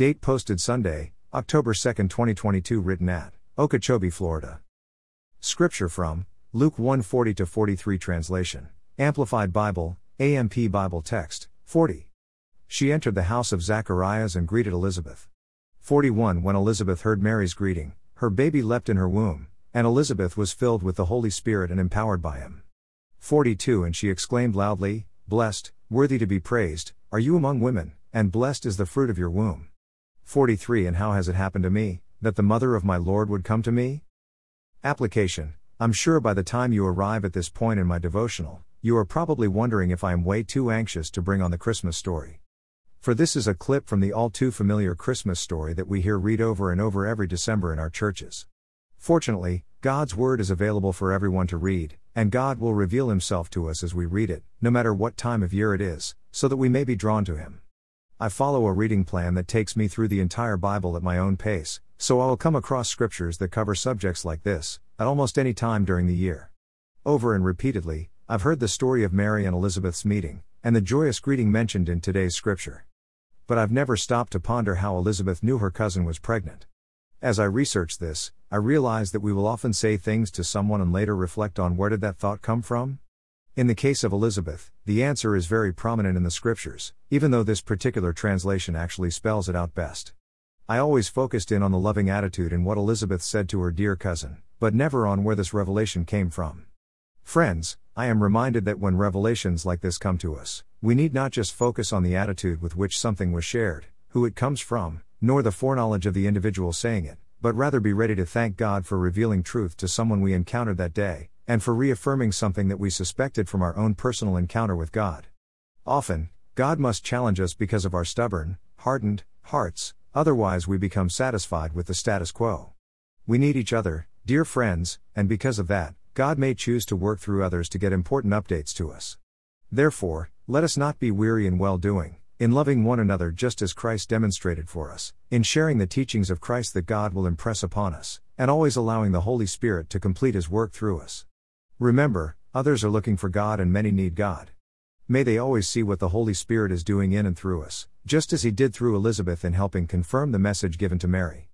Date posted Sunday, October 2, 2022, written at Okeechobee, Florida. Scripture from Luke 140 43 translation. Amplified Bible, AMP Bible text, 40. She entered the house of Zacharias and greeted Elizabeth. 41 When Elizabeth heard Mary's greeting, her baby leapt in her womb, and Elizabeth was filled with the Holy Spirit and empowered by him. 42 And she exclaimed loudly, Blessed, worthy to be praised, are you among women, and blessed is the fruit of your womb. 43 And how has it happened to me, that the mother of my Lord would come to me? Application I'm sure by the time you arrive at this point in my devotional, you are probably wondering if I am way too anxious to bring on the Christmas story. For this is a clip from the all too familiar Christmas story that we hear read over and over every December in our churches. Fortunately, God's Word is available for everyone to read, and God will reveal Himself to us as we read it, no matter what time of year it is, so that we may be drawn to Him. I follow a reading plan that takes me through the entire Bible at my own pace, so I will come across scriptures that cover subjects like this, at almost any time during the year. Over and repeatedly, I've heard the story of Mary and Elizabeth's meeting, and the joyous greeting mentioned in today's scripture. But I've never stopped to ponder how Elizabeth knew her cousin was pregnant. As I researched this, I realized that we will often say things to someone and later reflect on where did that thought come from? In the case of Elizabeth, the answer is very prominent in the scriptures, even though this particular translation actually spells it out best. I always focused in on the loving attitude in what Elizabeth said to her dear cousin, but never on where this revelation came from. Friends, I am reminded that when revelations like this come to us, we need not just focus on the attitude with which something was shared, who it comes from, nor the foreknowledge of the individual saying it, but rather be ready to thank God for revealing truth to someone we encountered that day, and for reaffirming something that we suspected from our own personal encounter with God. Often, God must challenge us because of our stubborn, hardened hearts, otherwise, we become satisfied with the status quo. We need each other, dear friends, and because of that, God may choose to work through others to get important updates to us. Therefore, let us not be weary in well doing in loving one another just as Christ demonstrated for us, in sharing the teachings of Christ that God will impress upon us, and always allowing the Holy Spirit to complete His work through us. Remember, others are looking for God and many need God. May they always see what the Holy Spirit is doing in and through us, just as He did through Elizabeth in helping confirm the message given to Mary.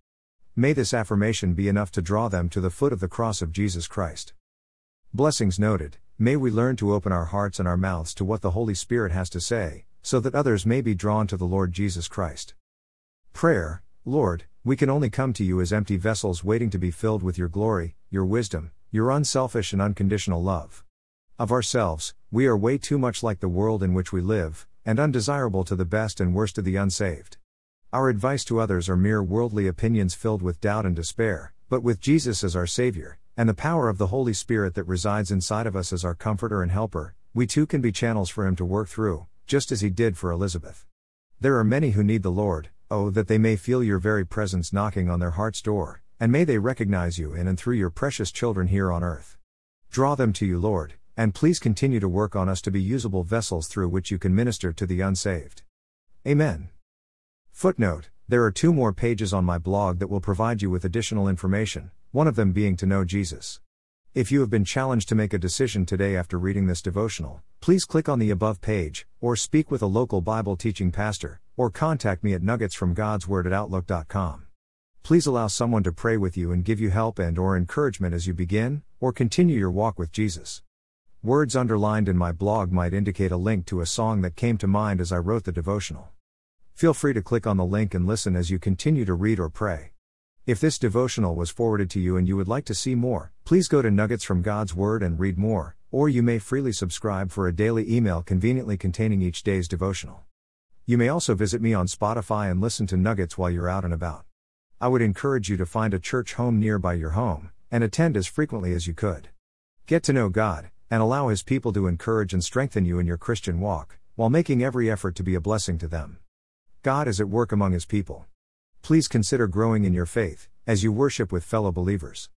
May this affirmation be enough to draw them to the foot of the cross of Jesus Christ. Blessings noted, may we learn to open our hearts and our mouths to what the Holy Spirit has to say, so that others may be drawn to the Lord Jesus Christ. Prayer Lord, we can only come to you as empty vessels waiting to be filled with your glory, your wisdom, your unselfish and unconditional love. Of ourselves, we are way too much like the world in which we live, and undesirable to the best and worst of the unsaved. Our advice to others are mere worldly opinions filled with doubt and despair, but with Jesus as our Savior, and the power of the Holy Spirit that resides inside of us as our comforter and helper, we too can be channels for Him to work through, just as he did for Elizabeth. There are many who need the Lord, oh, that they may feel your very presence knocking on their heart's door, and may they recognize you in and through your precious children here on earth. Draw them to you, Lord, and please continue to work on us to be usable vessels through which you can minister to the unsaved. Amen. Footnote There are two more pages on my blog that will provide you with additional information, one of them being to know Jesus. If you have been challenged to make a decision today after reading this devotional, please click on the above page, or speak with a local Bible teaching pastor, or contact me at nuggetsfromgodsword at outlook.com. Please allow someone to pray with you and give you help and or encouragement as you begin or continue your walk with Jesus. Words underlined in my blog might indicate a link to a song that came to mind as I wrote the devotional. Feel free to click on the link and listen as you continue to read or pray. If this devotional was forwarded to you and you would like to see more, please go to Nuggets from God's Word and read more, or you may freely subscribe for a daily email conveniently containing each day's devotional. You may also visit me on Spotify and listen to Nuggets while you're out and about. I would encourage you to find a church home nearby your home, and attend as frequently as you could. Get to know God, and allow His people to encourage and strengthen you in your Christian walk, while making every effort to be a blessing to them. God is at work among His people please consider growing in your faith as you worship with fellow believers.